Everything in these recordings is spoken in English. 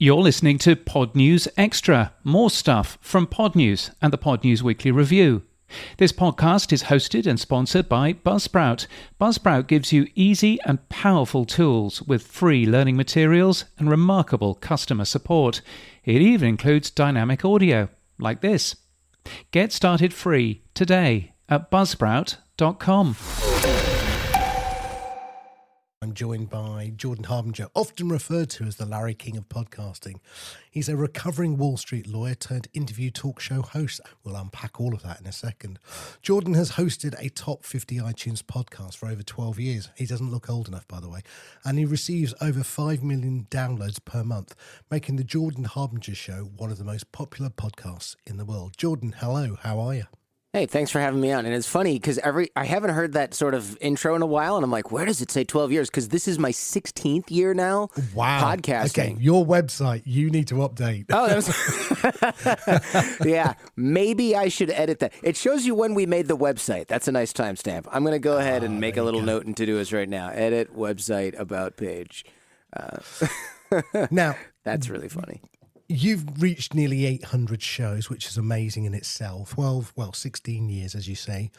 You're listening to Podnews Extra, more stuff from Podnews and the Podnews Weekly Review. This podcast is hosted and sponsored by Buzzsprout. Buzzsprout gives you easy and powerful tools with free learning materials and remarkable customer support. It even includes dynamic audio, like this. Get started free today at buzzsprout.com. I'm joined by Jordan Harbinger, often referred to as the Larry King of podcasting. He's a recovering Wall Street lawyer turned interview talk show host. We'll unpack all of that in a second. Jordan has hosted a top 50 iTunes podcast for over 12 years. He doesn't look old enough, by the way. And he receives over 5 million downloads per month, making the Jordan Harbinger Show one of the most popular podcasts in the world. Jordan, hello. How are you? Hey, thanks for having me on. And it's funny because every I haven't heard that sort of intro in a while, and I'm like, where does it say 12 years? Because this is my 16th year now. Wow, podcasting. Okay, your website you need to update. Oh, was... yeah. Maybe I should edit that. It shows you when we made the website. That's a nice timestamp. I'm going to go ahead and oh, make a little note in Todoist right now. Edit website about page. Uh, now that's really funny. You've reached nearly 800 shows, which is amazing in itself. 12, well, 16 years, as you say.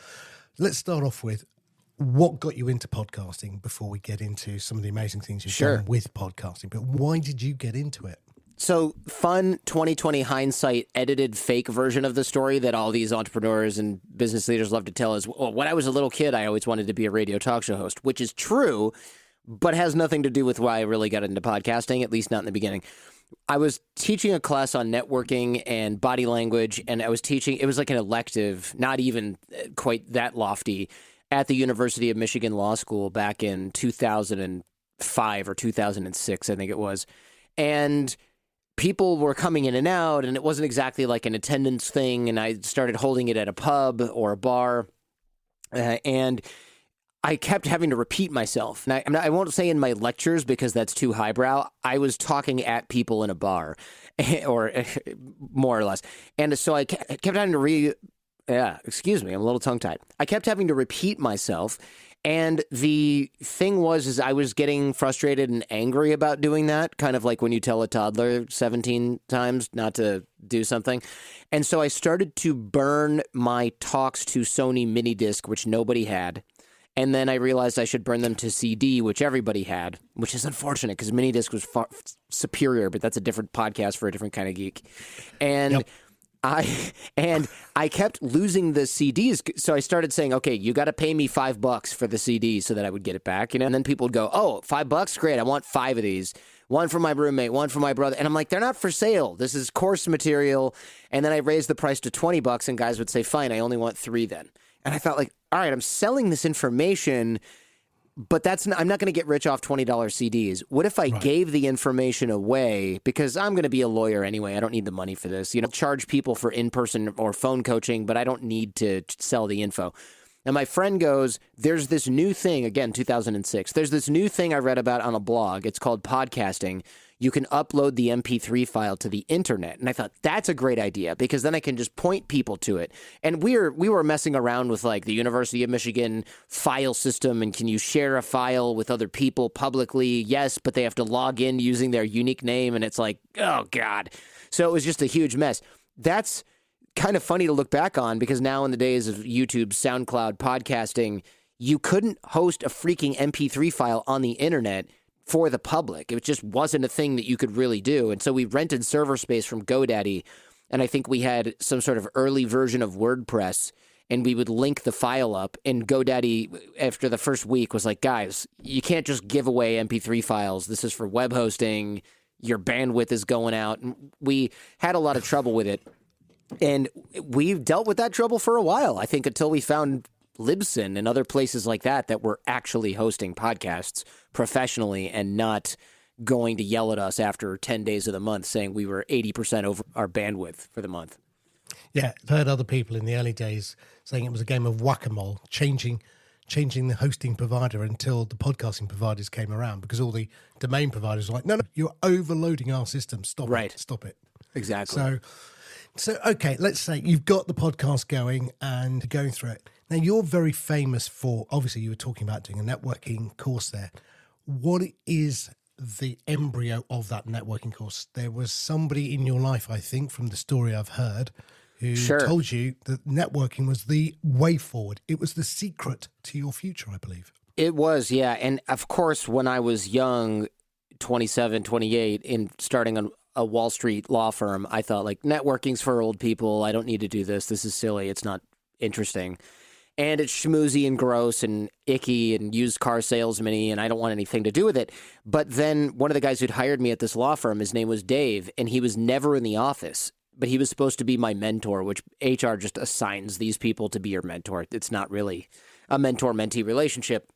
Let's start off with what got you into podcasting before we get into some of the amazing things you've sure. done with podcasting. But why did you get into it? So, fun 2020 hindsight edited fake version of the story that all these entrepreneurs and business leaders love to tell is well, when I was a little kid, I always wanted to be a radio talk show host, which is true, but has nothing to do with why I really got into podcasting, at least not in the beginning. I was teaching a class on networking and body language, and I was teaching, it was like an elective, not even uh, quite that lofty, at the University of Michigan Law School back in 2005 or 2006, I think it was. And people were coming in and out, and it wasn't exactly like an attendance thing. And I started holding it at a pub or a bar. Uh, and I kept having to repeat myself. And I, I, won't say in my lectures because that's too highbrow. I was talking at people in a bar, or more or less. And so I kept having to re. Yeah, excuse me, I'm a little tongue tied. I kept having to repeat myself. And the thing was, is I was getting frustrated and angry about doing that, kind of like when you tell a toddler 17 times not to do something. And so I started to burn my talks to Sony mini disc, which nobody had and then I realized I should burn them to CD, which everybody had, which is unfortunate because mini disc was far superior, but that's a different podcast for a different kind of geek. And yep. I and I kept losing the CDs, so I started saying, "Okay, you got to pay me five bucks for the CD so that I would get it back." You know, and then people would go, "Oh, five bucks, great! I want five of these." One for my roommate, one for my brother. And I'm like, they're not for sale. This is course material. And then I raised the price to 20 bucks, and guys would say, fine, I only want three then. And I thought like, all right, I'm selling this information, but that's not, I'm not going to get rich off $20 CDs. What if I right. gave the information away because I'm going to be a lawyer anyway. I don't need the money for this. You know, charge people for in-person or phone coaching, but I don't need to sell the info. And my friend goes, There's this new thing, again, 2006. There's this new thing I read about on a blog. It's called podcasting you can upload the MP3 file to the internet. And I thought that's a great idea because then I can just point people to it. And we were we were messing around with like the University of Michigan file system and can you share a file with other people publicly? Yes, but they have to log in using their unique name and it's like, oh god. So it was just a huge mess. That's kind of funny to look back on because now in the days of YouTube, SoundCloud, podcasting, you couldn't host a freaking MP3 file on the internet for the public. It just wasn't a thing that you could really do. And so we rented server space from GoDaddy. And I think we had some sort of early version of WordPress and we would link the file up. And GoDaddy, after the first week, was like, guys, you can't just give away MP3 files. This is for web hosting. Your bandwidth is going out. And we had a lot of trouble with it. And we've dealt with that trouble for a while, I think, until we found Libsyn and other places like that that were actually hosting podcasts professionally and not going to yell at us after 10 days of the month saying we were 80% over our bandwidth for the month. Yeah, I've heard other people in the early days saying it was a game of whack-a-mole, changing changing the hosting provider until the podcasting providers came around because all the domain providers were like, no, no, you're overloading our system. Stop right. it. Stop it. Exactly. So, so okay, let's say you've got the podcast going and going through it. Now you're very famous for obviously you were talking about doing a networking course there what is the embryo of that networking course. There was somebody in your life, I think, from the story I've heard, who Sure. told you that networking was the way forward. It was the secret to your future, I believe. It was, yeah. And of course, when I was young, 27, 28, in starting on a Wall Street law firm, I thought like networking's for old people. I don't need to do this. This is silly. It's not interesting. And it's schmoozy and gross and icky and used car salesman and I don't want anything to do with it. But then one of the guys who'd hired me at this law firm, his name was Dave, and he was never in the office. But he was supposed to be my mentor, which HR just assigns these people to be your mentor. It's not really a mentor mentee relationship.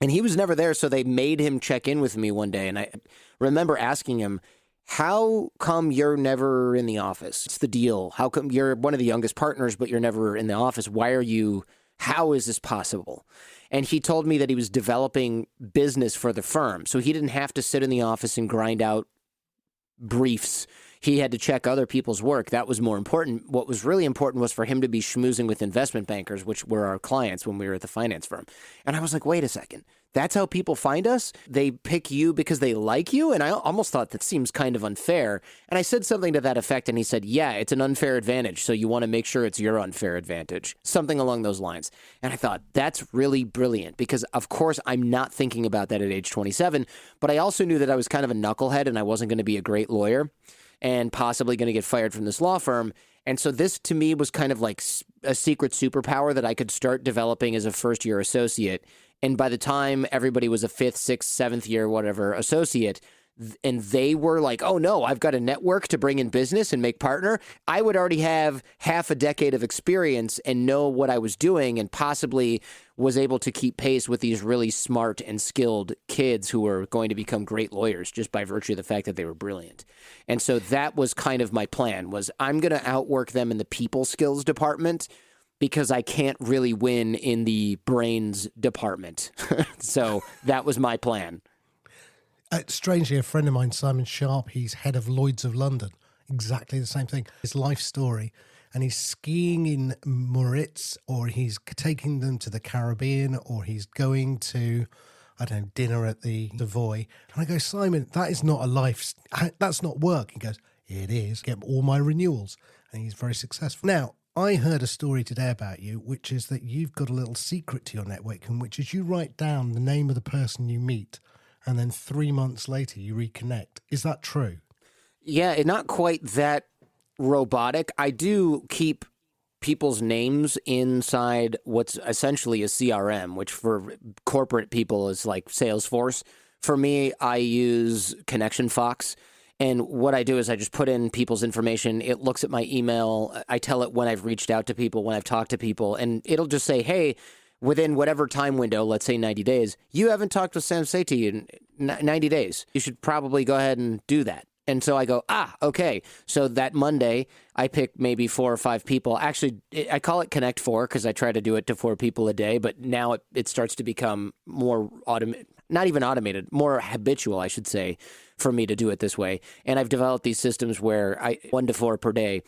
And he was never there, so they made him check in with me one day. And I remember asking him, How come you're never in the office? What's the deal? How come you're one of the youngest partners, but you're never in the office? Why are you, how is this possible? And he told me that he was developing business for the firm. So he didn't have to sit in the office and grind out briefs. He had to check other people's work. That was more important. What was really important was for him to be schmoozing with investment bankers, which were our clients when we were at the finance firm. And I was like, wait a second. That's how people find us? They pick you because they like you? And I almost thought that seems kind of unfair. And I said something to that effect, and he said, Yeah, it's an unfair advantage. So you want to make sure it's your unfair advantage. Something along those lines. And I thought, That's really brilliant because, of course, I'm not thinking about that at age 27. But I also knew that I was kind of a knucklehead and I wasn't going to be a great lawyer and possibly going to get fired from this law firm. And so this to me was kind of like a secret superpower that I could start developing as a first year associate. And by the time everybody was a fifth, sixth, seventh year, whatever associate, and they were like, oh no, I've got a network to bring in business and make partner, I would already have half a decade of experience and know what I was doing and possibly was able to keep pace with these really smart and skilled kids who were going to become great lawyers just by virtue of the fact that they were brilliant. And so that was kind of my plan was I'm going to outwork them in the people skills department because I can't really win in the brains department. so that was my plan. Uh, strangely, a friend of mine, Simon Sharp, he's head of Lloyd's of London. Exactly the same thing. His life story. And he's skiing in Moritz, or he's taking them to the Caribbean, or he's going to, I don't know, dinner at the Savoy. And I go, Simon, that is not a life, that's not work. He goes, it is. Get all my renewals. And he's very successful. Now, I heard a story today about you, which is that you've got a little secret to your networking, which is you write down the name of the person you meet and then three months later you reconnect. Is that true? Yeah, not quite that robotic. I do keep people's names inside what's essentially a CRM, which for corporate people is like Salesforce. For me, I use Connection Fox. And what I do is I just put in people's information. It looks at my email. I tell it when I've reached out to people, when I've talked to people, and it'll just say, hey, within whatever time window, let's say 90 days, you haven't talked with Sam Sethi in 90 days. You should probably go ahead and do that. And so I go, ah, okay. So that Monday, I pick maybe four or five people. Actually, I call it Connect Four because I try to do it to four people a day. But now it, it starts to become more automated, not even automated, more habitual, I should say, for me to do it this way. And I've developed these systems where I one to four per day.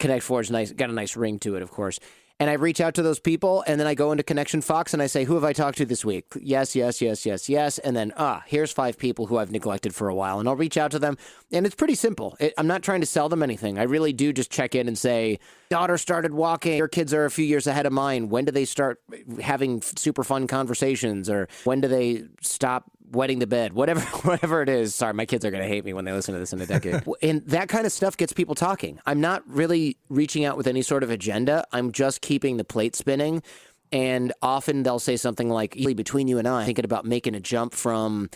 Connect Four is nice, got a nice ring to it, of course. And I reach out to those people, and then I go into Connection Fox and I say, "Who have I talked to this week?" Yes, yes, yes, yes, yes. And then, ah, here's five people who I've neglected for a while, and I'll reach out to them. And it's pretty simple. It, I'm not trying to sell them anything. I really do just check in and say, "Daughter started walking. Your kids are a few years ahead of mine. When do they start having super fun conversations, or when do they stop?" Wetting the bed, whatever, whatever it is. Sorry, my kids are going to hate me when they listen to this in a decade. and that kind of stuff gets people talking. I'm not really reaching out with any sort of agenda. I'm just keeping the plate spinning. And often they'll say something like, between you and I, thinking about making a jump from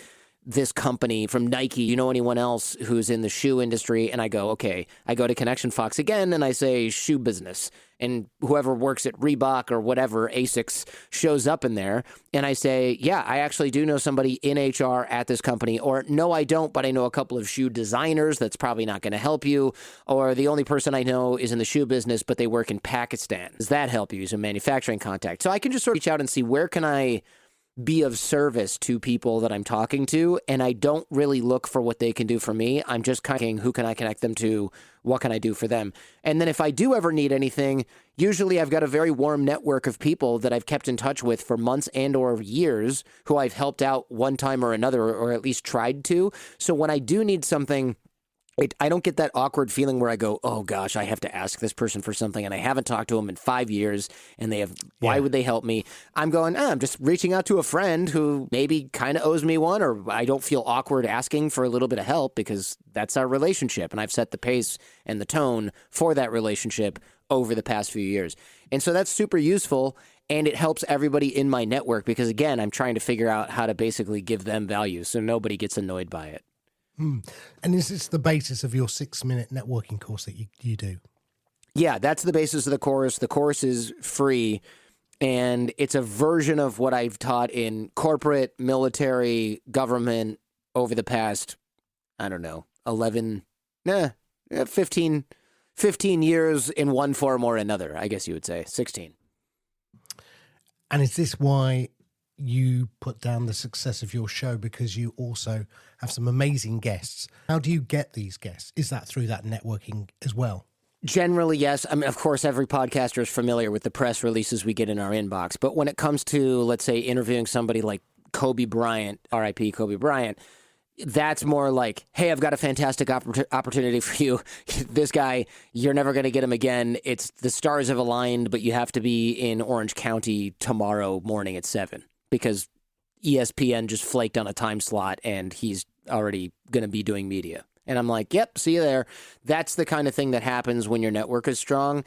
this company, from Nike. You know anyone else who's in the shoe industry? And I go, okay. I go to Connection Fox again and I say shoe business. And whoever works at Reebok or whatever, ASICS, shows up in there. And I say, yeah, I actually do know somebody in HR at this company. Or no, I don't, but I know a couple of shoe designers. That's probably not going to help you. Or the only person I know is in the shoe business, but they work in Pakistan. Does that help you? Is a manufacturing contact. So I can just sort of reach out and see where can I be of service to people that I'm talking to. And I don't really look for what they can do for me. I'm just kind of who can I connect them to? What can I do for them? And then if I do ever need anything, usually I've got a very warm network of people that I've kept in touch with for months and or years who I've helped out one time or another, or at least tried to. So when I do need something, it, I don't get that awkward feeling where I go, oh gosh, I have to ask this person for something and I haven't talked to them in five years and they have, why Yeah. would they help me? I'm going, ah, I'm just reaching out to a friend who maybe kind of owes me one or I don't feel awkward asking for a little bit of help because that's our relationship and I've set the pace and the tone for that relationship over the past few years. And so that's super useful and it helps everybody in my network because again, I'm trying to figure out how to basically give them value so nobody gets annoyed by it. And is this the basis of your six minute networking course that you, you do? Yeah, that's the basis of the course. The course is free and it's a version of what I've taught in corporate, military, government over the past, I don't know, 11, nah, eh, 15, 15 years in one form or another, I guess you would say, 16. And is this why you put down the success of your show because you also have some amazing guests? How do you get these guests? Is that through that networking as well? Generally, yes. I mean, of course, every podcaster is familiar with the press releases we get in our inbox. But when it comes to, let's say, interviewing somebody like Kobe Bryant, RIP Kobe Bryant, that's more like, hey, I've got a fantastic oppor- opportunity for you. this guy, you're never going to get him again. It's the stars have aligned, but you have to be in Orange County tomorrow morning at seven because ESPN just flaked on a time slot and he's already going to be doing media. And I'm like, yep, see you there. That's the kind of thing that happens when your network is strong.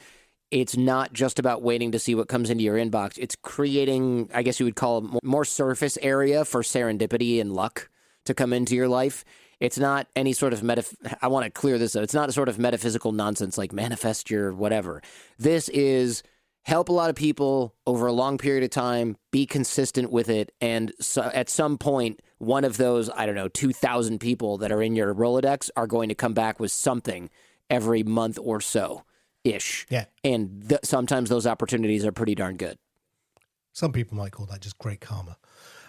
It's not just about waiting to see what comes into your inbox. It's creating, I guess you would call it more surface area for serendipity and luck to come into your life. It's not any sort of meta. I want to clear this up. It's not a sort of metaphysical nonsense like manifest your whatever. This is help a lot of people over a long period of time, be consistent with it, and so at some point, one of those I don't know two thousand people that are in your Rolodex are going to come back with something every month or so ish. Yeah. and th- sometimes those opportunities are pretty darn good. Some people might call that just great karma.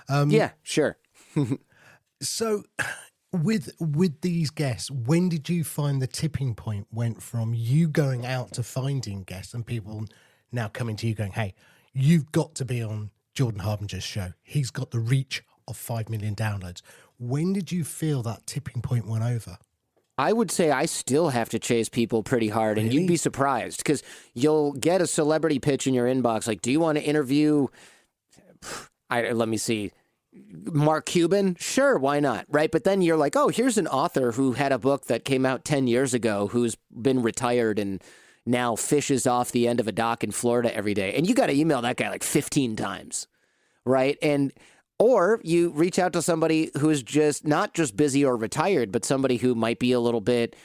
Um, yeah, sure. So, with with these guests, when did you find the tipping point went from you going out to finding guests and people now coming to you going, "Hey, you've got to be on Jordan Harbinger's show. He's got the reach of five million downloads." When did you feel that tipping point went over? I would say I still have to chase people pretty hard, and Really? you'd be surprised because you'll get a celebrity pitch in your inbox like, "Do you want to interview?" I let me see. Mark Cuban? Sure, why not? Right? But then you're like, oh, here's an author who had a book that came out 10 years ago who's been retired and now fishes off the end of a dock in Florida every day. And you got to email that guy like 15 times. Right? And or you reach out to somebody who's just not just busy or retired, but somebody who might be a little bit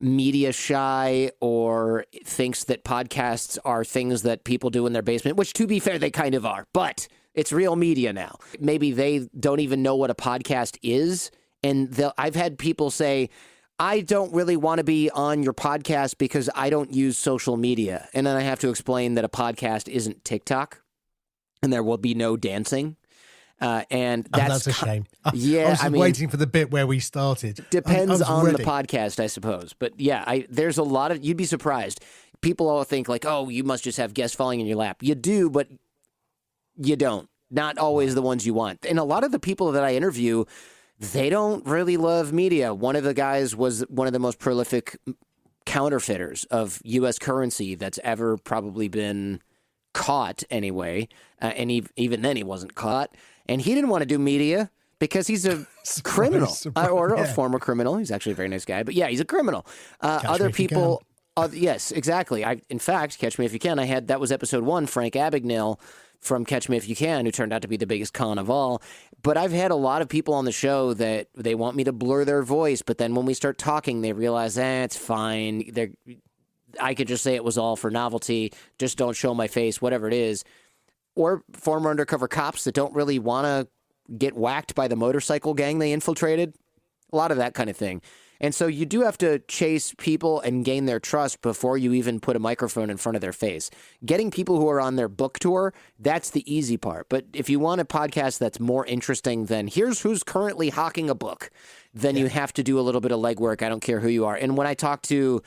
media shy or thinks that podcasts are things that people do in their basement, which to be fair, they kind of are, but it's real media now. Maybe they don't even know what a podcast is. And I've had people say, I don't really want to be on your podcast because I don't use social media. And then I have to explain that a podcast isn't TikTok and there will be no dancing. Uh, and Oh, that's, that's, a shame. Yeah, I was I mean- waiting for the bit where we started. I- I depends on ready. the podcast, I suppose. But yeah, I there's a lot of you'd be surprised. People all think like, oh, you must just have guests falling in your lap. You do, but you don't. Not always the ones you want. And a lot of the people that I interview, they don't really love media. One of the guys was one of the most prolific counterfeiters of U.S. currency that's ever probably been caught, anyway. Uh, and he, even then, he wasn't caught. And he didn't want to do media because he's a criminal surprise, uh, or a former criminal. He's actually a very nice guy, but yeah, he's a criminal. Uh, other people, uh, yes, exactly. I, in fact, Catch Me If You Can. I had that was episode one. Frank Abagnale from Catch Me If You Can, who turned out to be the biggest con of all. But I've had a lot of people on the show that they want me to blur their voice, but then when we start talking, they realize, eh, it's fine. They're, I could just say it was all for novelty. Just don't show my face, whatever it is. Or former undercover cops that don't really want to get whacked by the motorcycle gang they infiltrated. A lot of that kind of thing. And so you do have to chase people and gain their trust before you even put a microphone in front of their face. Getting people who are on their book tour, that's the easy part. But if you want a podcast that's more interesting than here's who's currently hawking a book, then you have to do a little bit of legwork. I don't care who you are. And when I talk to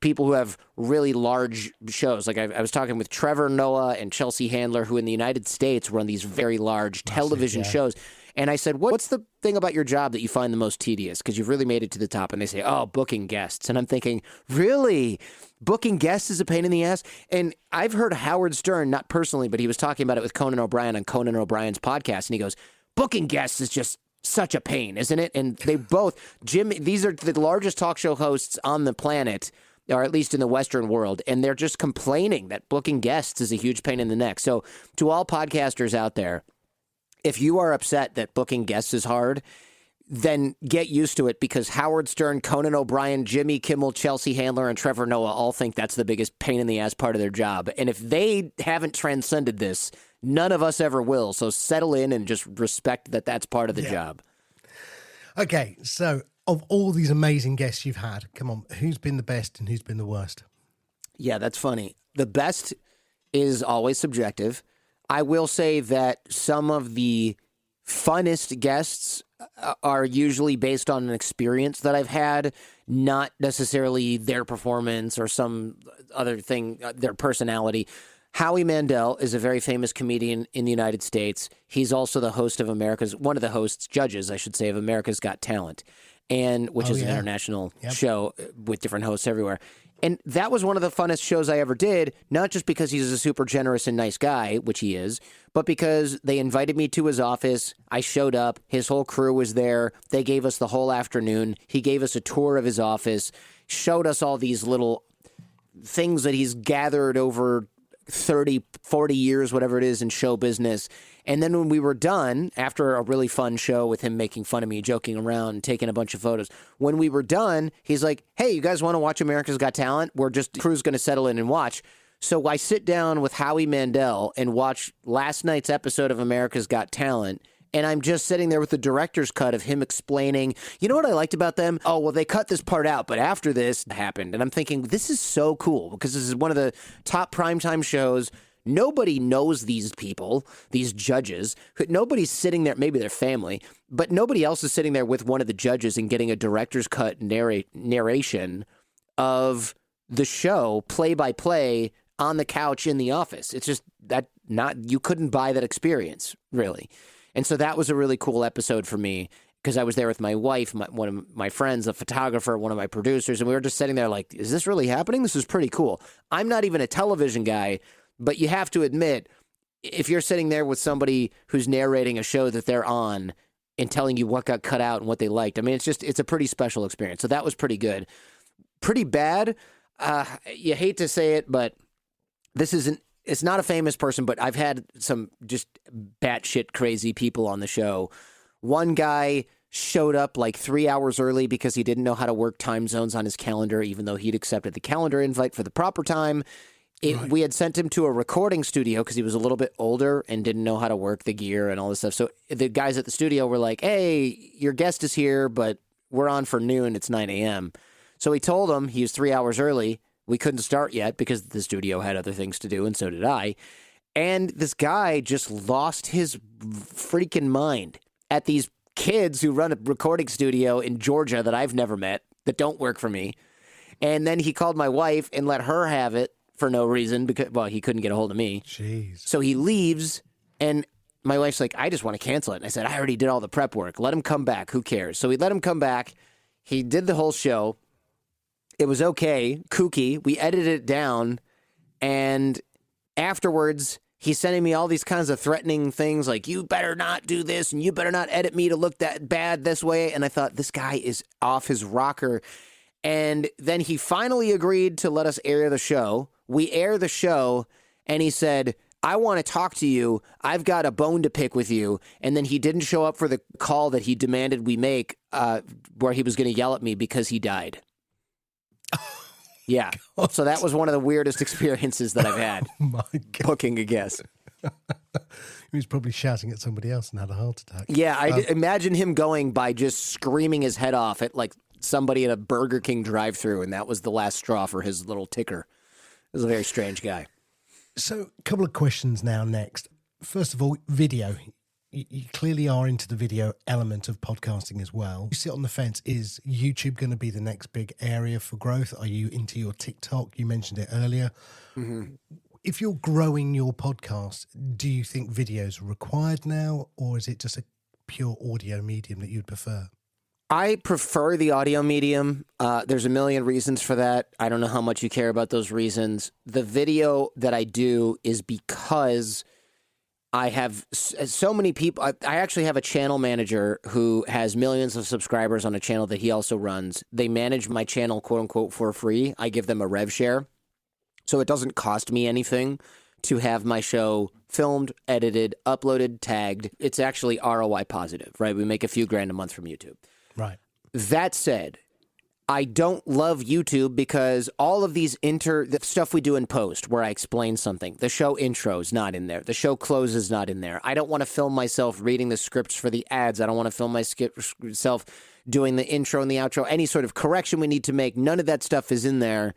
people who have really large shows. Like I, I, was talking with Trevor Noah and Chelsea Handler, who in the United States run these very large television yeah. shows. And I said, What's the thing about your job that you find the most tedious? Because you've really made it to the top. And they say, Oh, booking guests. And I'm thinking, Really? Booking guests is a pain in the ass? And I've heard Howard Stern, not personally, but he was talking about it with Conan O'Brien on Conan O'Brien's podcast. And he goes, Booking guests is just such a pain, isn't it? And they both, Jim, these are the largest talk show hosts on the planet or at least in the Western world, and they're just complaining that booking guests is a huge pain in the neck. So, to all podcasters out there, if you are upset that booking guests is hard, then get used to it because Howard Stern, Conan O'Brien, Jimmy Kimmel, Chelsea Handler, and Trevor Noah all think that's the biggest pain in the ass part of their job. And if they haven't transcended this, none of us ever will. So settle in and just respect that that's part of the Yeah. job. Okay, so of all these amazing guests you've had, come on, who's been the best and who's been the worst? Yeah, that's funny. The best is always subjective. I will say that some of the funnest guests uh, are usually based on an experience that I've had, not necessarily their performance or some other thing, uh, their personality. Howie Mandel is a very famous comedian in the United States. He's also the host of America's, one of the hosts, judges, I should say, of America's Got Talent, and which Oh, is an international Yep. show uh, with different hosts everywhere. And that was one of the funnest shows I ever did, not just because he's a super generous and nice guy, which he is, but because they invited me to his office. I showed up. His whole crew was there. They gave us the whole afternoon. He gave us a tour of his office, showed us all these little things that he's gathered over 30, 40 years, whatever it is, in show business. And then when we were done, after a really fun show with him making fun of me, joking around, taking a bunch of photos, when we were done, he's like, Hey, you guys want to watch America's Got Talent? We're just, crew's going to settle in and watch. So I sit down with Howie Mandel and watch last night's episode of America's Got Talent. And I'm just sitting there with the director's cut of him explaining, you know what I liked about them? Oh, well, they cut this part out, but after this happened. And I'm thinking, this is so cool because this is one of the top primetime shows. Nobody knows these people, these judges. Nobody's sitting there, maybe their family, but nobody else is sitting there with one of the judges and getting a director's cut narrate, narration of the show play by play on the couch in the office. It's just that not, you couldn't buy that experience, really. And so that was a really cool episode for me because I was there with my wife, my, one of my friends, a photographer, one of my producers, and we were just sitting there like, is this really happening? This is pretty cool. I'm not even a television guy, but you have to admit, if you're sitting there with somebody who's narrating a show that they're on and telling you what got cut out and what they liked, I mean, it's just, it's a pretty special experience. So that was pretty good. Pretty bad. Uh, you hate to say it, but this isn't it's not a famous person, but I've had some just batshit crazy people on the show. One guy showed up like three hours early because he didn't know how to work time zones on his calendar, even though he'd accepted the calendar invite for the proper time. It, We had sent him to a recording studio because he was a little bit older and didn't know how to work the gear and all this stuff. So the guys at the studio were like, "Hey, your guest is here, but we're on for noon. It's nine a.m." So he told him he was three hours early. We couldn't start yet because the studio had other things to do, and so did I. And this guy just lost his freaking mind at these kids who run a recording studio in Georgia that I've never met that don't work for me. And then he called my wife and let her have it for no reason because, well, he couldn't get a hold of me. Jeez. So he leaves, and my wife's like, I just want to cancel it. And I said, I already did all the prep work. Let him come back. Who cares? So we let him come back. He did the whole show. It was okay, kooky. We edited it down. And afterwards, he's sending me all these kinds of threatening things like, you better not do this and you better not edit me to look that bad this way. And I thought, this guy is off his rocker. And then he finally agreed to let us air the show. We air the show, and he said, I want to talk to you. I've got a bone to pick with you. And then he didn't show up for the call that he demanded we make, uh, where he was going to yell at me because he died. Yeah. So that was one of the weirdest experiences that I've had Oh my God. booking a guest. He was probably shouting at somebody else and had a heart attack. Yeah, I d- imagine him going by just screaming his head off at like somebody in a Burger King drive-through, and that was the last straw for his little ticker. Was a very strange guy. So, a couple of questions now. Next, first of all, video. You, you clearly are into the video element of podcasting as well. You sit on the fence. Is YouTube going to be the next big area for growth? Are you into your TikTok? You mentioned it earlier. Mm-hmm. If you're growing your podcast, do you think videos are required now, or is it just a pure audio medium that you'd prefer? I prefer the audio medium. Uh, there's a million reasons for that. I don't know how much you care about those reasons. The video that I do is because I have so many people. I, I actually have a channel manager who has millions of subscribers on a channel that he also runs. They manage my channel, quote unquote, for free. I give them a rev share. So it doesn't cost me anything to have my show filmed, edited, uploaded, tagged. It's actually ROI positive, right? We make a few grand a month from YouTube. Right. That said, I don't love YouTube because all of these inter the stuff we do in post where I explain something, the show intro is not in there, the show close is not in there. I don't want to film myself reading the scripts for the ads. I don't want to film myself doing the intro and the outro. Any sort of correction we need to make, none of that stuff is in there.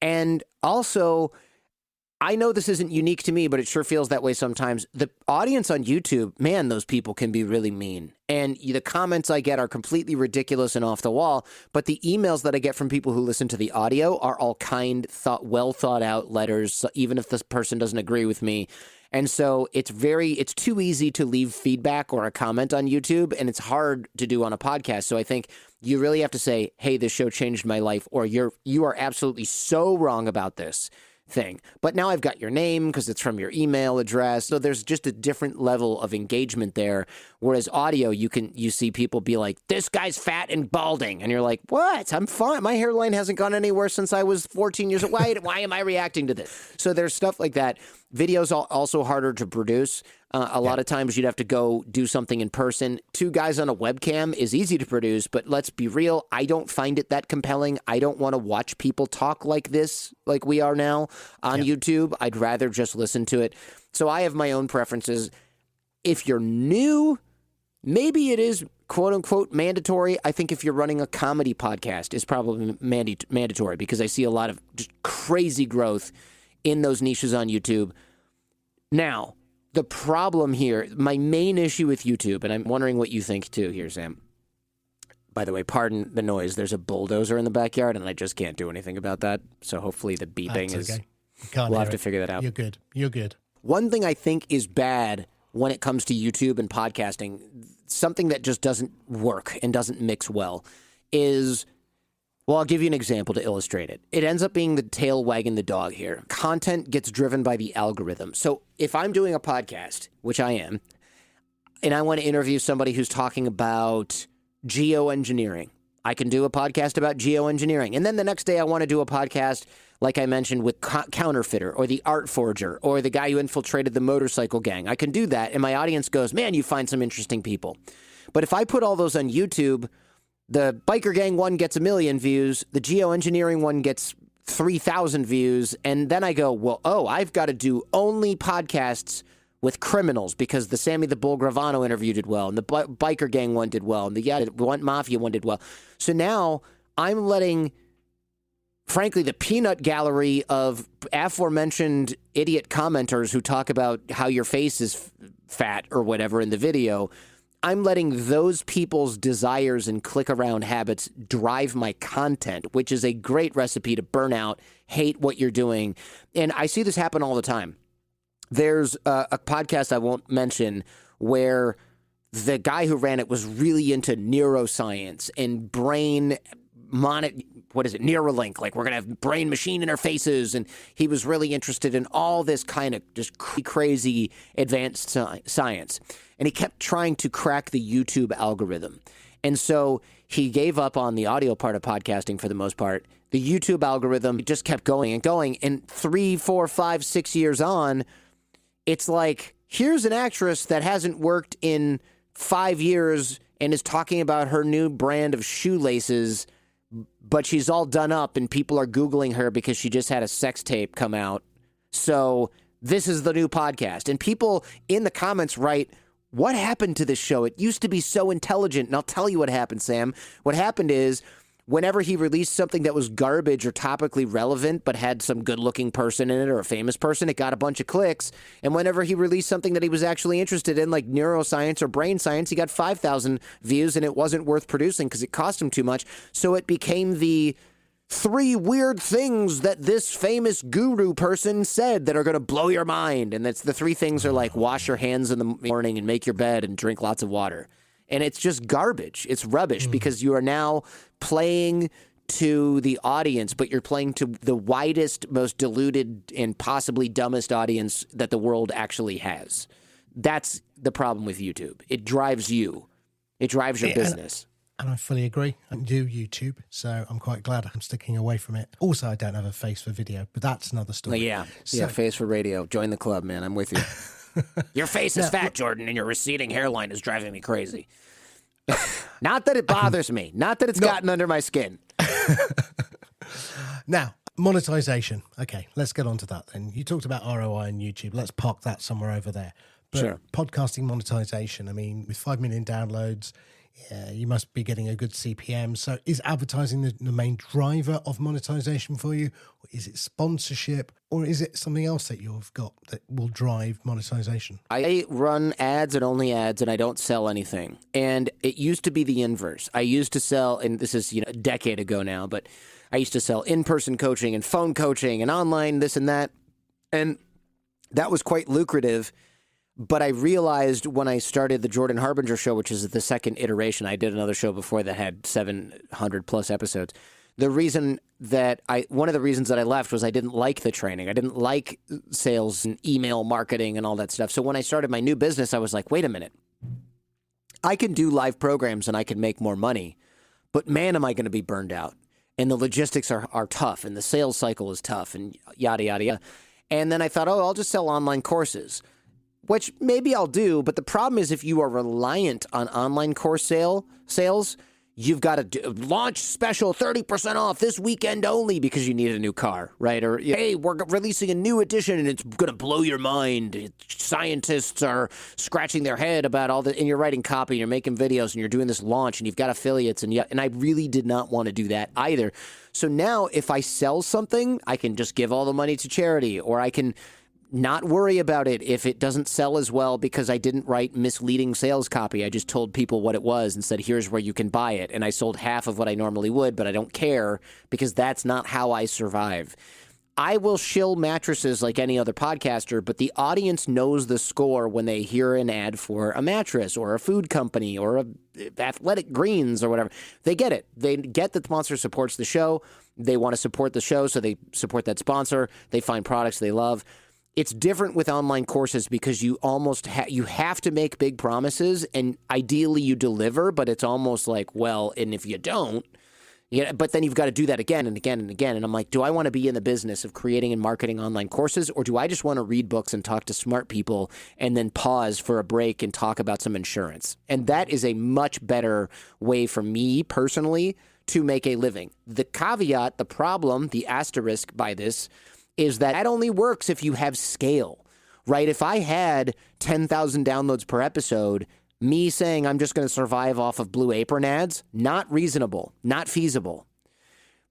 And also, I know this isn't unique to me, but it sure feels that way sometimes. The audience on YouTube, man, those people can be really mean. And the comments I get are completely ridiculous and off the wall. But the emails that I get from people who listen to the audio are all kind, thought, well thought out letters, even if this person doesn't agree with me. And so it's very, it's too easy to leave feedback or a comment on YouTube, and it's hard to do on a podcast. So I think you really have to say, "Hey, this show changed my life," or "You're you are absolutely so wrong about this." Thing. But now I've got your name because it's from your email address. So there's just a different level of engagement there. Whereas audio, you can you see people be like, "This guy's fat and balding," and you're like, "What? I'm fine. My hairline hasn't gone anywhere since I was 14 years old. Why? why am I reacting to this?" So there's stuff like that. Videos also harder to produce. Uh, a yeah. lot of times you'd have to go do something in person. Two guys on a webcam is easy to produce, but let's be real. I don't find it that compelling. I don't want to watch people talk like this, like we are now on yeah. YouTube. I'd rather just listen to it. So I have my own preferences. If you're new, maybe it is quote unquote mandatory. I think if you're running a comedy podcast, is probably mandi- mandatory because I see a lot of just crazy growth in those niches on YouTube. Now, the problem here, my main issue with YouTube, and I'm wondering what you think too here, Sam. By the way, pardon the noise. There's a bulldozer in the backyard, and I just can't do anything about that. So hopefully the beeping That's is. Okay. We'll have it. to figure that out. You're good. You're good. One thing I think is bad when it comes to YouTube and podcasting, something that just doesn't work and doesn't mix well, is well, I'll give you an example to illustrate it. It ends up being the tail wagging the dog here. Content gets driven by the algorithm. So if I'm doing a podcast, which I am, and I want to interview somebody who's talking about geoengineering, I can do a podcast about geoengineering. And then the next day, I want to do a podcast, like I mentioned, with co- Counterfeiter or the Art Forger or the guy who infiltrated the motorcycle gang. I can do that. And my audience goes, man, you find some interesting people. But if I put all those on YouTube, the biker gang one gets a million views, the geoengineering one gets 3,000 views, and then I go, well, oh, I've got to do only podcasts with criminals because the Sammy the Bull Gravano interview did well, and the biker gang one did well, and the yeah, one mafia one did well. So now I'm letting, frankly, the peanut gallery of aforementioned idiot commenters who talk about how your face is f- fat or whatever in the video I'm letting those people's desires and click around habits drive my content, which is a great recipe to burn out, hate what you're doing. And I see this happen all the time. There's a, a podcast I won't mention where the guy who ran it was really into neuroscience and brain what is it neuralink like we're going to have brain machine interfaces and he was really interested in all this kind of just crazy advanced science and he kept trying to crack the YouTube algorithm. And so he gave up on the audio part of podcasting for the most part. The YouTube algorithm just kept going and going. And three, four, five, six years on, it's like here's an actress that hasn't worked in five years and is talking about her new brand of shoelaces, but she's all done up and people are Googling her because she just had a sex tape come out. So this is the new podcast. And people in the comments write, what happened to this show? It used to be so intelligent. And I'll tell you what happened, Sam. What happened is whenever he released something that was garbage or topically relevant but had some good looking person in it or a famous person, it got a bunch of clicks. And whenever he released something that he was actually interested in, like neuroscience or brain science, he got 5,000 views and it wasn't worth producing because it cost him too much. So it became the three weird things that this famous guru person said that are going to blow your mind. And that's the three things are like wash your hands in the morning and make your bed and drink lots of water and it's just garbage. It's rubbish mm. because you are now playing to the audience, but you're playing to the widest, most diluted, and possibly dumbest audience that the world actually has. That's the problem with YouTube. It drives you. It drives your yeah, business. And, and I fully agree. I do YouTube, so I'm quite glad I'm sticking away from it. Also, I don't have a face for video, but that's another story. Yeah, so, yeah, face for radio. Join the club, man. I'm with you. your face is fat, Jordan, and your receding hairline is driving me crazy. Not that it bothers me. Not that it's no. gotten under my skin. now, monetization. Okay, let's get on to that then. You talked about ROI and YouTube. Let's park that somewhere over there. But sure. podcasting monetization, I mean, with 5 million downloads, yeah, you must be getting a good CPM. So, is advertising the, the, main driver of monetization for you? Or is it sponsorship? Or is it something else that you've got that will drive monetization? I run ads and only ads, and I don't sell anything. And it used to be the inverse. I used to sell, and this is you know a decade ago now, but I used to sell in person coaching and phone coaching and online this and that, and that was quite lucrative but I realized when I started the Jordan Harbinger show, which is the second iteration, I did another show before that had 700 plus episodes. The reason that I, one of the reasons that I left was I didn't like the training. I didn't like sales and email marketing and all that stuff. So when I started my new business, I was like, wait a minute. I can do live programs and I can make more money, but man, am I going to be burned out. And the logistics are, are tough and the sales cycle is tough and yada, yada, yada. And then I thought, oh, I'll just sell online courses which maybe I'll do. But the problem is if you are reliant on online course sale sales, you've got to do, launch special 30% off this weekend only because you need a new car, right? Or, hey, we're releasing a new edition and it's going to blow your mind. Scientists are scratching their head about all the, and you're writing copy and you're making videos and you're doing this launch and you've got affiliates. And, and I really did not want to do that either. So now if I sell something, I can just give all the money to charity or I can not worry about it if it doesn't sell as well because I didn't write misleading sales copy. I just told people what it was and said, here's where you can buy it. And I sold half of what I normally would, but I don't care because that's not how I survive. I will shill mattresses like any other podcaster, but the audience knows the score when they hear an ad for a mattress or a food company or a uh, athletic greens or whatever. They get it. They get that the sponsor supports the show. They want to support the show, so they support that sponsor. They find products they love it's different with online courses because you almost ha- you have to make big promises and ideally you deliver but it's almost like well and if you don't yeah, but then you've got to do that again and again and again. And I'm like, do I want to be in the business of creating and marketing online courses, or do I just want to read books and talk to smart people and then pause for a break and talk about some insurance? And that is a much better way for me personally to make a living. The caveat, the problem, the asterisk by this is that that only works if you have scale, right? If I had 10,000 downloads per episode, me saying I'm just going to survive off of Blue Apron ads, not reasonable, not feasible.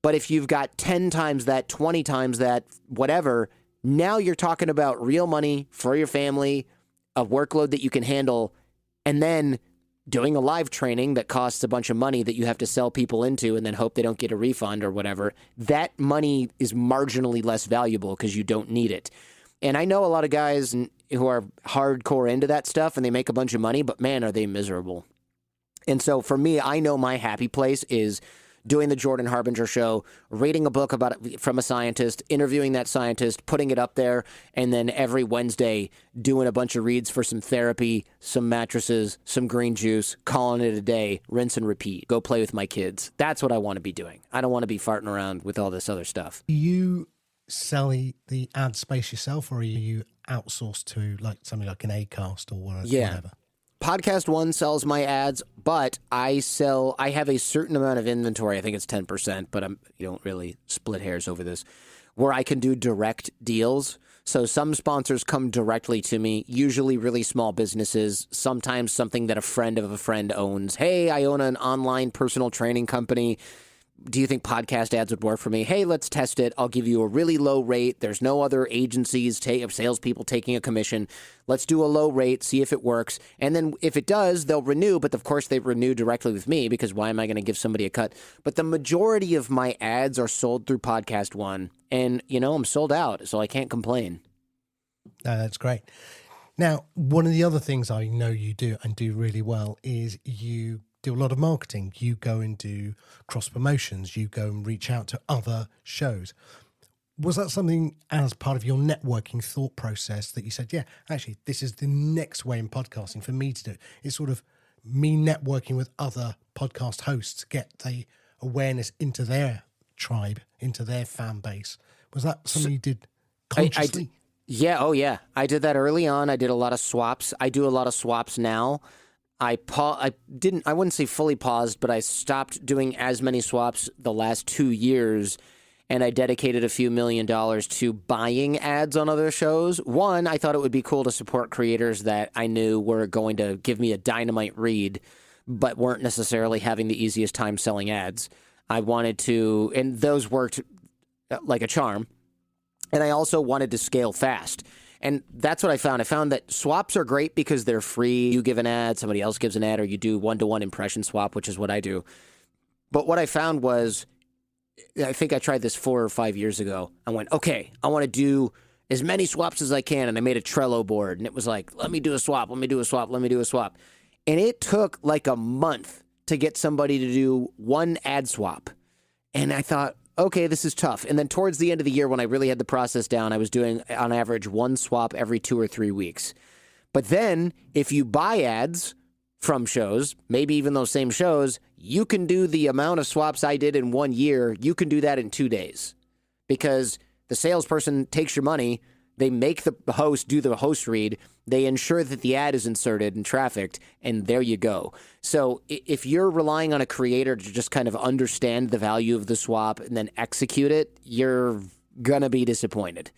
But if you've got 10 times that, 20 times that, whatever, now you're talking about real money for your family, a workload that you can handle, and then doing a live training that costs a bunch of money that you have to sell people into and then hope they don't get a refund or whatever, that money is marginally less valuable because you don't need it. And I know a lot of guys who are hardcore into that stuff and they make a bunch of money, but man, are they miserable. And so for me, I know my happy place is doing the Jordan Harbinger show, reading a book about it from a scientist, interviewing that scientist, putting it up there, and then every Wednesday doing a bunch of reads for some therapy, some mattresses, some green juice, calling it a day, rinse and repeat. Go play with my kids. That's what I want to be doing. I don't want to be farting around with all this other stuff. You sell the ad space yourself, or are you outsourced to like something like an Acast or whatever? Yeah. PodcastOne sells my ads, but I sell. I have a certain amount of inventory. I think it's ten percent, but I'm you don't really split hairs over this. Where I can do direct deals. So some sponsors come directly to me, usually really small businesses, sometimes something that a friend of a friend owns. Hey, I own an online personal training company. Do you think podcast ads would work for me? Hey, let's test it. I'll give you a really low rate. There's no other agencies, take, salespeople taking a commission. Let's do a low rate, see if it works. And then if it does, they'll renew. But of course, they renew directly with me because why am I going to give somebody a cut? But the majority of my ads are sold through PodcastOne. And, you know, I'm sold out, so I can't complain. No, that's great. Now, one of the other things I know you do and do really well is you do a lot of marketing. You go and do cross promotions. You go and reach out to other shows. Was that something as part of your networking thought process that you said, yeah, actually, this is the next way in podcasting for me to do it? It's sort of me networking with other podcast hosts, get the awareness into their tribe, into their fan base. Was that something you did consciously? I, I, yeah, oh yeah. I did that early on. I did a lot of swaps. I do a lot of swaps now. I pa- I didn't I wouldn't say fully paused, but I stopped doing as many swaps the last 2 years and I dedicated a few million dollars to buying ads on other shows. One, I thought it would be cool to support creators that I knew were going to give me a dynamite read but weren't necessarily having the easiest time selling ads. I wanted to and those worked uh, like a charm. And I also wanted to scale fast. And that's what I found. I found that swaps are great because they're free. You give an ad, somebody else gives an ad, or you do one to one impression swap, which is what I do. But what I found was, I think I tried this four or five years ago. I went, okay, I want to do as many swaps as I can. And I made a Trello board and it was like, let me do a swap, let me do a swap, let me do a swap. And it took like a month to get somebody to do one ad swap. And I thought, okay, this is tough. And then towards the end of the year, when I really had the process down, I was doing on average one swap every two or three weeks. But then if you buy ads from shows, maybe even those same shows, you can do the amount of swaps I did in one year. You can do that in two days because the salesperson takes your money. They make the host do the host read. They ensure that the ad is inserted and trafficked, and there you go. So if you're relying on a creator to just kind of understand the value of the swap and then execute it, you're going to be disappointed.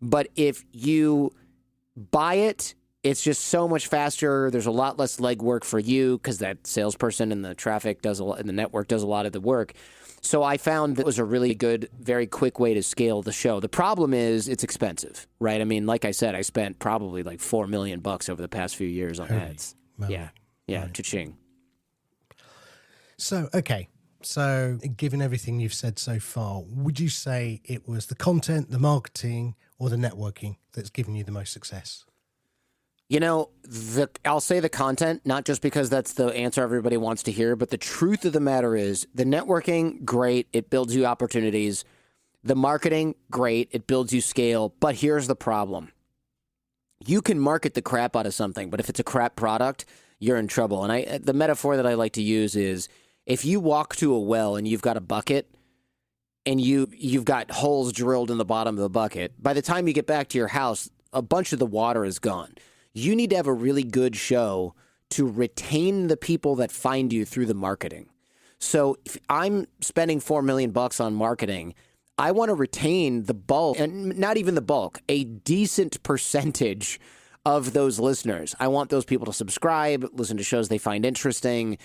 But if you buy it, it's just so much faster. There's a lot less legwork for you because that salesperson and the traffic does a lot, and the network does a lot of the work. So I found that was a really good, very quick way to scale the show. The problem is it's expensive, right? I mean, like I said, I spent probably like four million bucks over the past few years on Holy ads. Yeah, yeah, right. cha-ching. So okay, so given everything you've said so far, would you say it was the content, the marketing, or the networking that's given you the most success? You know, the I'll say the content, not just because that's the answer everybody wants to hear, but the truth of the matter is the networking, great, it builds you opportunities. The marketing, great, it builds you scale. But here's the problem. You can market the crap out of something, but if it's a crap product, you're in trouble. And I the metaphor that I like to use is if you walk to a well and you've got a bucket and you you've got holes drilled in the bottom of the bucket, by the time you get back to your house, a bunch of the water is gone you need to have a really good show to retain the people that find you through the marketing. So if I'm spending 4 million bucks on marketing, I want to retain the bulk and not even the bulk, a decent percentage of those listeners. I want those people to subscribe, listen to shows they find interesting,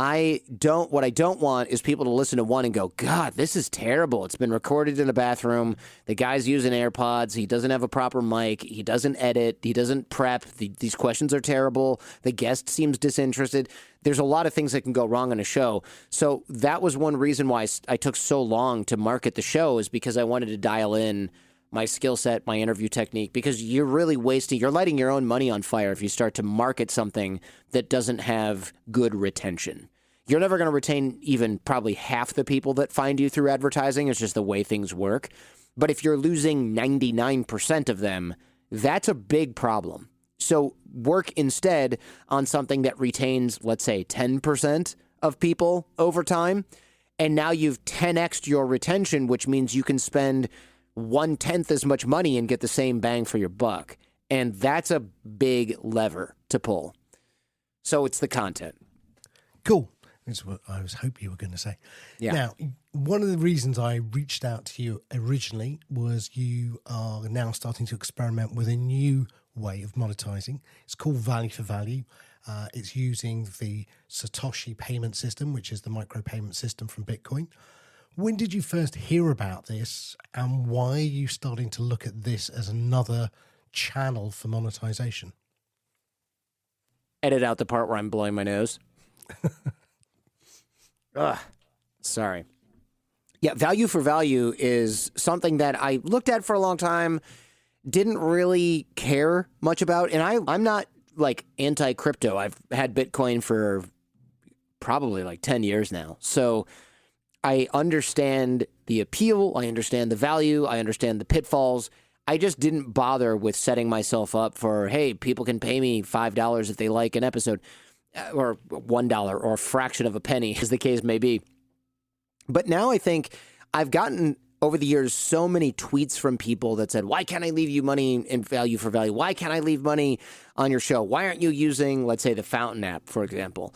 I don't, what I don't want is people to listen to one and go, God, this is terrible. It's been recorded in a bathroom. The guy's using AirPods. He doesn't have a proper mic. He doesn't edit. He doesn't prep. The, these questions are terrible. The guest seems disinterested. There's a lot of things that can go wrong on a show. So that was one reason why I took so long to market the show, is because I wanted to dial in my skill set, my interview technique, because you're really wasting, you're lighting your own money on fire if you start to market something that doesn't have good retention. You're never going to retain even probably half the people that find you through advertising. It's just the way things work. But if you're losing 99% of them, that's a big problem. So work instead on something that retains, let's say, 10% of people over time. And now you've 10xed your retention, which means you can spend one tenth as much money and get the same bang for your buck. And that's a big lever to pull. So it's the content. Cool. That's what I was hoping you were going to say. Yeah. Now, one of the reasons I reached out to you originally was you are now starting to experiment with a new way of monetizing. It's called Value for Value. Uh, it's using the Satoshi payment system, which is the micro payment system from Bitcoin. When did you first hear about this, and why are you starting to look at this as another channel for monetization? Edit out the part where I'm blowing my nose. Ugh, sorry. Yeah, value for value is something that I looked at for a long time, didn't really care much about, and I I'm not like anti crypto. I've had Bitcoin for probably like 10 years now. So I understand the appeal, I understand the value, I understand the pitfalls. I just didn't bother with setting myself up for, hey, people can pay me $5 if they like an episode, uh, or $1 or a fraction of a penny, as the case may be. But now I think I've gotten over the years so many tweets from people that said, Why can't I leave you money in value for value? Why can't I leave money on your show? Why aren't you using, let's say, the Fountain app, for example?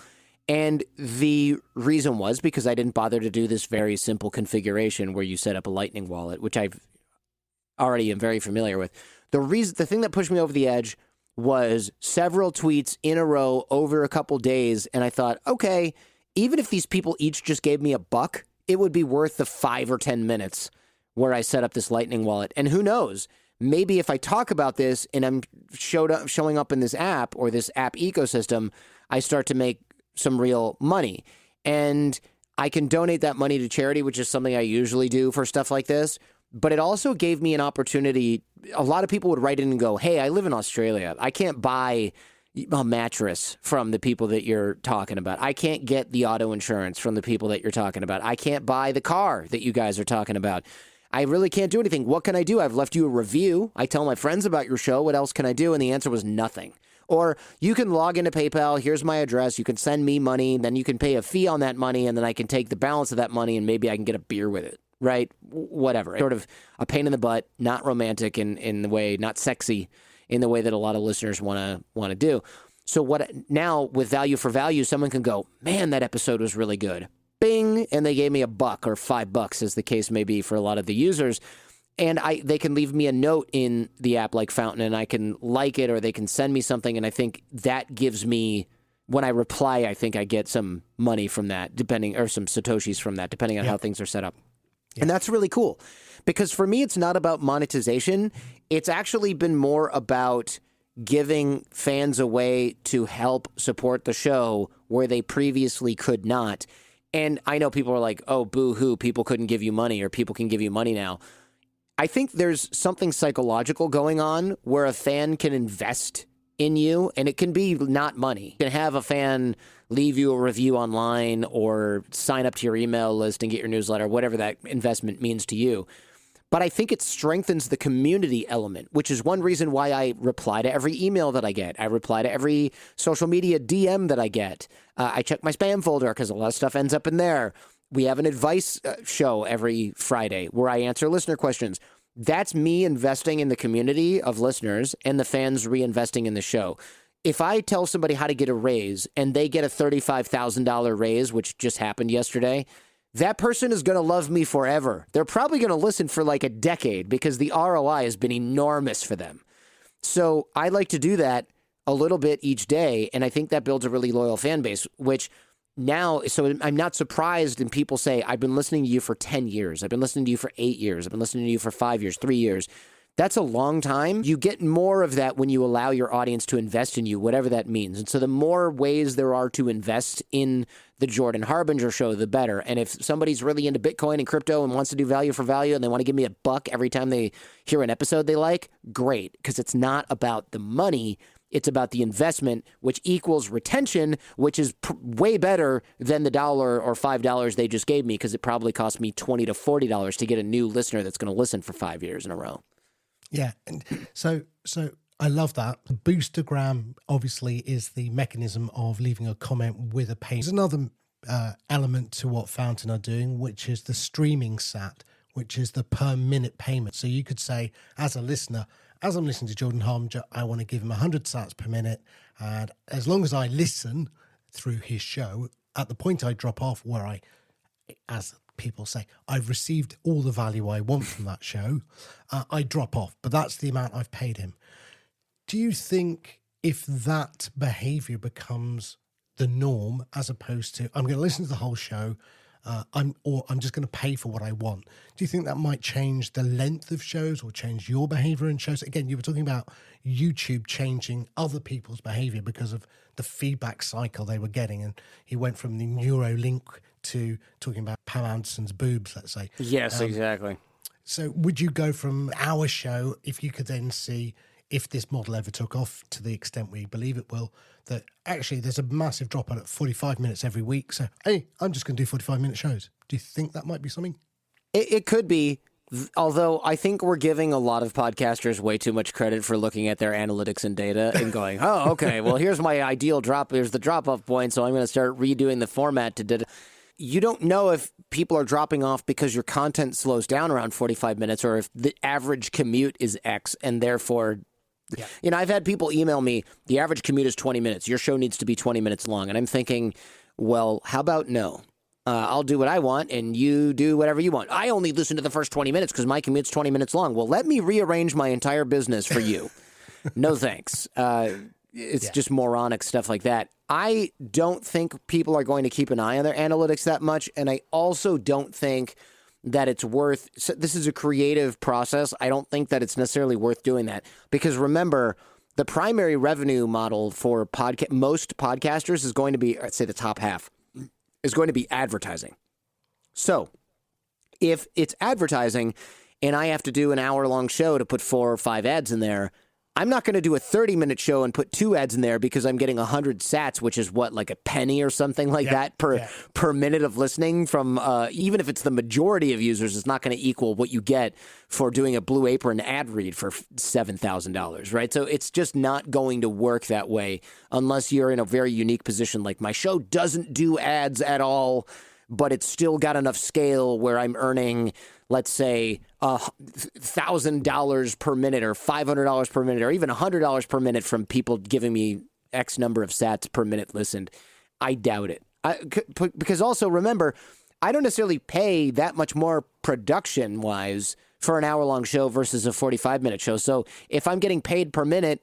And the reason was because I didn't bother to do this very simple configuration where you set up a Lightning wallet, which I've already am very familiar with. The reason, the thing that pushed me over the edge was several tweets in a row over a couple days, and I thought, okay, even if these people each just gave me a buck, it would be worth the five or ten minutes where I set up this Lightning wallet. And who knows? Maybe if I talk about this and I'm showed up, showing up in this app or this app ecosystem, I start to make some real money. And I can donate that money to charity, which is something I usually do for stuff like this. But it also gave me an opportunity. A lot of people would write in and go, Hey, I live in Australia. I can't buy a mattress from the people that you're talking about. I can't get the auto insurance from the people that you're talking about. I can't buy the car that you guys are talking about. I really can't do anything. What can I do? I've left you a review. I tell my friends about your show. What else can I do? And the answer was nothing. Or you can log into PayPal. Here's my address. You can send me money. Then you can pay a fee on that money. And then I can take the balance of that money and maybe I can get a beer with it. Right? Whatever. Sort of a pain in the butt, not romantic in, in the way, not sexy in the way that a lot of listeners want to want to do. So what now with value for value, someone can go, man, that episode was really good. Bing, and they gave me a buck or five bucks, as the case may be for a lot of the users and I they can leave me a note in the app like Fountain, and I can like it, or they can send me something, and I think that gives me when I reply, I think I get some money from that, depending or some satoshis from that, depending on yeah. how things are set up, yeah. and that's really cool because for me, it's not about monetization. It's actually been more about giving fans a way to help support the show where they previously could not. And I know people are like, "Oh, boo hoo! People couldn't give you money, or people can give you money now." I think there's something psychological going on where a fan can invest in you, and it can be not money. You can have a fan leave you a review online or sign up to your email list and get your newsletter, whatever that investment means to you. But I think it strengthens the community element, which is one reason why I reply to every email that I get. I reply to every social media DM that I get. Uh, I check my spam folder because a lot of stuff ends up in there we have an advice uh, show every Friday where I answer listener questions. That's me investing in the community of listeners and the fans reinvesting in the show. If I tell somebody how to get a raise and they get a $35,000 raise, which just happened yesterday, that person is going to love me forever. They're probably going to listen for like a decade because the ROI has been enormous for them. So I like to do that a little bit each day. And I think that builds a really loyal fan base, which now, so I'm not surprised when people say, I've been listening to you for 10 years. I've been listening to you for eight years. I've been listening to you for five years, three years. That's a long time. You get more of that when you allow your audience to invest in you, whatever that means. And so the more ways there are to invest in the Jordan Harbinger show, the better. And if somebody's really into Bitcoin and crypto and wants to do value for value and they want to give me a buck every time they hear an episode they like, great. Because it's not about the money, it's about the investment, which equals retention, which is pr- way better than the dollar or five dollars they just gave me because it probably cost me twenty to forty dollars to get a new listener that's going to listen for five years in a row. Yeah, and so so I love that. Boostagram obviously is the mechanism of leaving a comment with a payment. There's another uh, element to what Fountain are doing, which is the streaming sat, which is the per minute payment. So you could say, as a listener, as I'm listening to Jordan Harbinger, I want to give him 100 sats per minute. And as long as I listen through his show, at the point I drop off, where I, as people say, I've received all the value I want from that show, uh, I drop off. But that's the amount I've paid him. Do you think if that behavior becomes the norm, as opposed to I'm going to listen to the whole show, uh, I'm or I'm just going to pay for what I want. Do you think that might change the length of shows or change your behavior in shows? Again, you were talking about YouTube changing other people's behavior because of the feedback cycle they were getting, and he went from the Neuralink to talking about Pam Anderson's boobs, let's say. Yes, um, exactly. So, would you go from our show if you could then see if this model ever took off to the extent we believe it will, that actually there's a massive drop out at 45 minutes every week. So, hey, I'm just going to do 45 minute shows. Do you think that might be something? It, it could be. Although I think we're giving a lot of podcasters way too much credit for looking at their analytics and data and going, oh, okay, well, here's my ideal drop. Here's the drop off point. So I'm going to start redoing the format to. Did- you don't know if people are dropping off because your content slows down around 45 minutes or if the average commute is X and therefore yeah. You know, I've had people email me, the average commute is 20 minutes. Your show needs to be 20 minutes long. And I'm thinking, well, how about no? Uh, I'll do what I want and you do whatever you want. I only listen to the first 20 minutes because my commute's 20 minutes long. Well, let me rearrange my entire business for you. no thanks. Uh, it's yeah. just moronic stuff like that. I don't think people are going to keep an eye on their analytics that much. And I also don't think that it's worth so this is a creative process. I don't think that it's necessarily worth doing that because remember the primary revenue model for podcast most podcasters is going to be I'd say the top half is going to be advertising. So, if it's advertising and I have to do an hour long show to put four or five ads in there, I'm not going to do a 30 minute show and put two ads in there because I'm getting 100 sats, which is what, like a penny or something like yeah, that per, yeah. per minute of listening from, uh, even if it's the majority of users, it's not going to equal what you get for doing a Blue Apron ad read for $7,000, right? So it's just not going to work that way unless you're in a very unique position. Like my show doesn't do ads at all, but it's still got enough scale where I'm earning let's say thousand dollars per minute or five hundred dollars per minute or even hundred dollars per minute from people giving me X number of sats per minute listened, I doubt it. I, because also remember, I don't necessarily pay that much more production wise for an hour long show versus a 45 minute show. So if I'm getting paid per minute,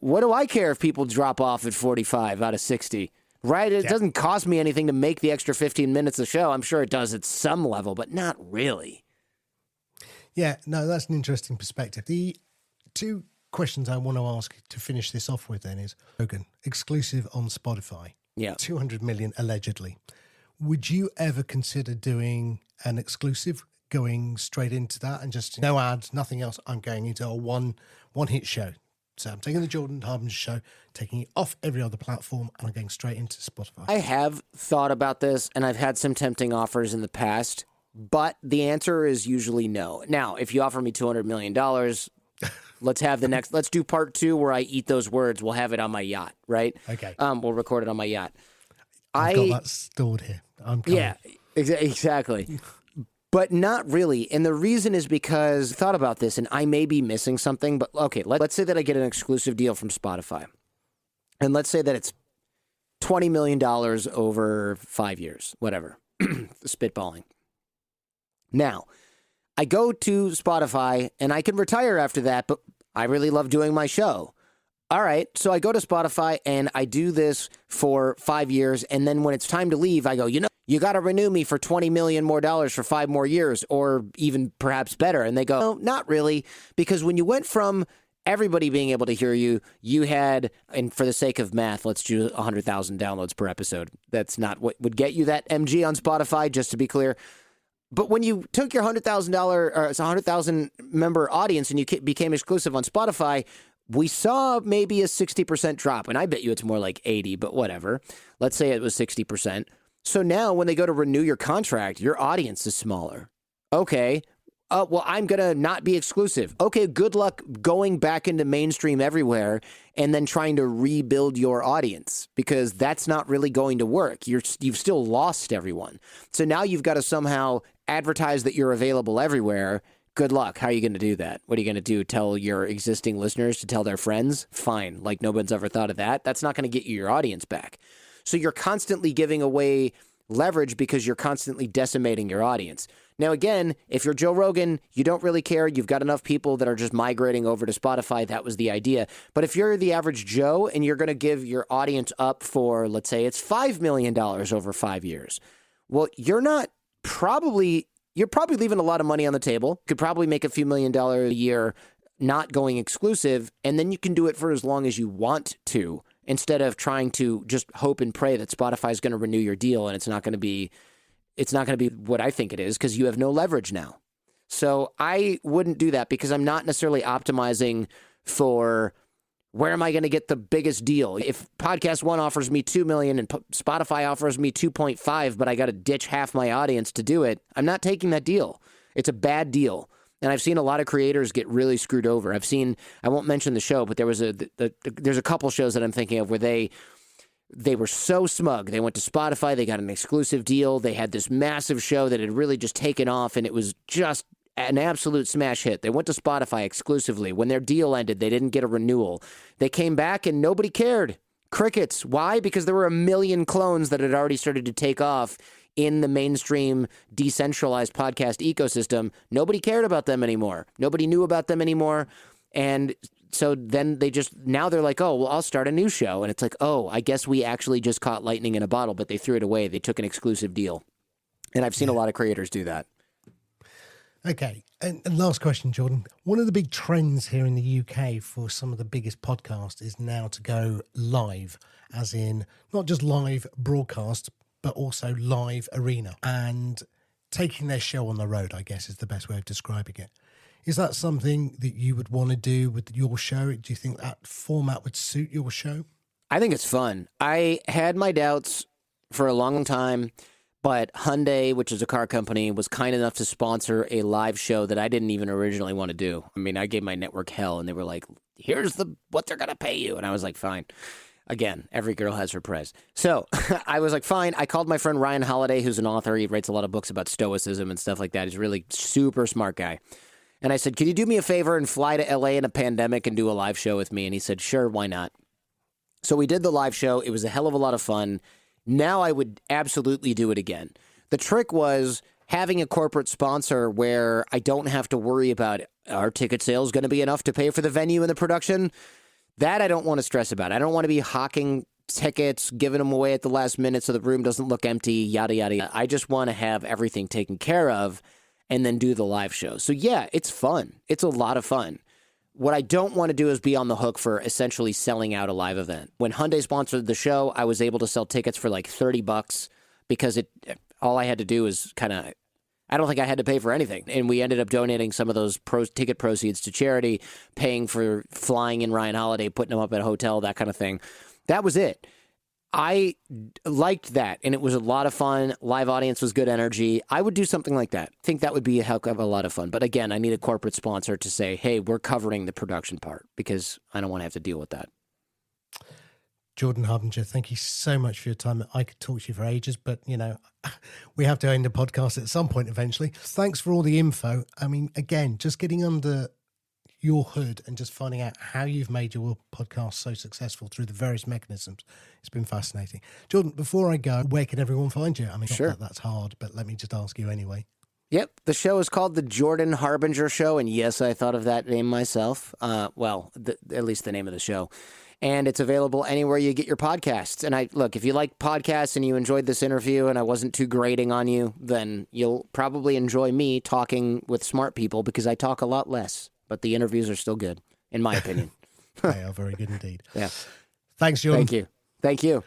what do I care if people drop off at 45 out of 60? Right? It yeah. doesn't cost me anything to make the extra 15 minutes of show. I'm sure it does at some level, but not really. Yeah, no, that's an interesting perspective. The two questions I want to ask to finish this off with then is Rogan, exclusive on Spotify. Yeah. 200 million allegedly. Would you ever consider doing an exclusive going straight into that and just no ads, nothing else? I'm going into a one one hit show. So I'm taking the Jordan Harbinger show, taking it off every other platform, and I'm going straight into Spotify. I have thought about this, and I've had some tempting offers in the past, but the answer is usually no. Now, if you offer me $200 million, let's have the next, let's do part two where I eat those words. We'll have it on my yacht, right? Okay. Um, we'll record it on my yacht. I've I got that stored here. I'm coming. Yeah, exa- exactly but not really. And the reason is because I thought about this and I may be missing something, but okay, let, us say that I get an exclusive deal from Spotify. And let's say that it's $20 million over five years, whatever, spitballing. Now, I go to Spotify and I can retire after that, but I really love doing my show. All right. So I go to Spotify and I do this for five years. And then when it's time to leave, I go, you know, you got to renew me for 20 million more dollars for five more years or even perhaps better. And they go, no, not really. Because when you went from everybody being able to hear you, you had, and for the sake of math, let's do 100,000 downloads per episode. That's not what would get you that MG on Spotify, just to be clear. But when you took your hundred thousand dollar or it's a hundred thousand member audience and you became exclusive on Spotify, we saw maybe a 60% drop. And I bet you it's more like 80, but whatever. Let's say it was 60%. So now when they go to renew your contract, your audience is smaller. Okay. Uh, well, I'm going to not be exclusive. Okay, good luck going back into mainstream everywhere and then trying to rebuild your audience because that's not really going to work. You're, you've still lost everyone. So now you've got to somehow advertise that you're available everywhere good luck. How are you going to do that? What are you going to do? Tell your existing listeners to tell their friends? Fine. Like no one's ever thought of that. That's not going to get you your audience back. So you're constantly giving away leverage because you're constantly decimating your audience. Now, again, if you're Joe Rogan, you don't really care. You've got enough people that are just migrating over to Spotify. That was the idea. But if you're the average Joe and you're going to give your audience up for, let's say, it's $5 million over five years Well, you're not probably you're probably leaving a lot of money on the table. Could probably make a few million dollars a year not going exclusive, and then you can do it for as long as you want to instead of trying to just hope and pray that Spotify is going to renew your deal and it's not going to be it's not going to be what I think it is because you have no leverage now. So I wouldn't do that because I'm not necessarily optimizing for where am I going to get the biggest deal? If PodcastOne offers me 2 million and Spotify offers me 2.5, but I got to ditch half my audience to do it, I'm not taking that deal. It's a bad deal. And I've seen a lot of creators get really screwed over. I've seen, I won't mention the show, but there was a, the, the, there's a couple shows that I'm thinking of where they, they were so smug. They went to Spotify, they got an exclusive deal, they had this massive show that had really just taken off, and it was just an absolute smash hit. They went to Spotify exclusively. When their deal ended, they didn't get a renewal. They came back and nobody cared. Crickets. Why? Because there were a million clones that had already started to take off in the mainstream decentralized podcast ecosystem. Nobody cared about them anymore. Nobody knew about them anymore. And so then they just now they're like, oh, well, I'll start a new show. And it's like, oh, I guess we actually just caught lightning in a bottle, but they threw it away. They took an exclusive deal. And I've seen a lot of creators do that. Okay. And, last question, Jordan. One of the big trends here in the UK for some of the biggest podcasts is now to go live, as in not just live broadcast, but also live arena and taking their show on the road, I guess is the best way of describing it. Is that something that you would want to do with your show? Do you think that format would suit your show? I think it's fun. I had my doubts for a long time but Hyundai, which is a car company, was kind enough to sponsor a live show that I didn't even originally want to do. I mean, I gave my network hell, and they were like, "Here's the what they're gonna pay you," and I was like, "Fine." Again, every girl has her price. So I was like, fine. I called my friend Ryan Holiday, who's an author. He writes a lot of books about stoicism and stuff like that. He's really super smart guy. And I said, Can you do me a favor and fly to LA in a pandemic and do a live show with me? And he said, Sure, why not? So we did the live show. It was a hell of a lot of fun. Now I would absolutely do it again. The trick was having a corporate sponsor where I don't have to worry about our ticket sales going to be enough to pay for the venue and the production. That I don't want to stress about. I don't want to be hawking tickets, giving them away at the last minute so the room doesn't look empty, yada, yada, yada. I just want to have everything taken care of and then do the live show. So, yeah, it's fun. It's a lot of fun. What I don't want to do is be on the hook for essentially selling out a live event. When Hyundai sponsored the show, I was able to sell tickets for like 30 bucks because it all I had to do was kind of I don't think I had to pay for anything. And we ended up donating some of those pro- ticket proceeds to charity, paying for flying in Ryan Holiday, putting them up at a hotel, that kind of thing. That was it. I liked that, and it was a lot of fun. Live audience was good energy. I would do something like that. I think that would be a heck of a lot of fun. But again, I need a corporate sponsor to say, "Hey, we're covering the production part," because I don't want to have to deal with that. Jordan Harbinger, thank you so much for your time. I could talk to you for ages, but you know, we have to end the podcast at some point eventually. Thanks for all the info. I mean, again, just getting under your hood and just finding out how you've made your podcast so successful through the various mechanisms. It's been fascinating. Jordan, before I go, where can everyone find you? I mean, sure. That that's hard, but let me just ask you anyway. Yep, the show is called the Jordan Harbinger Show, and yes, I thought of that name myself. Uh, well, the, at least the name of the show, and it's available anywhere you get your podcasts. And I look, if you like podcasts and you enjoyed this interview, and I wasn't too grating on you, then you'll probably enjoy me talking with smart people because I talk a lot less but the interviews are still good, in my opinion. they are very good indeed. Yeah. Thanks, John. Thank you. Thank you.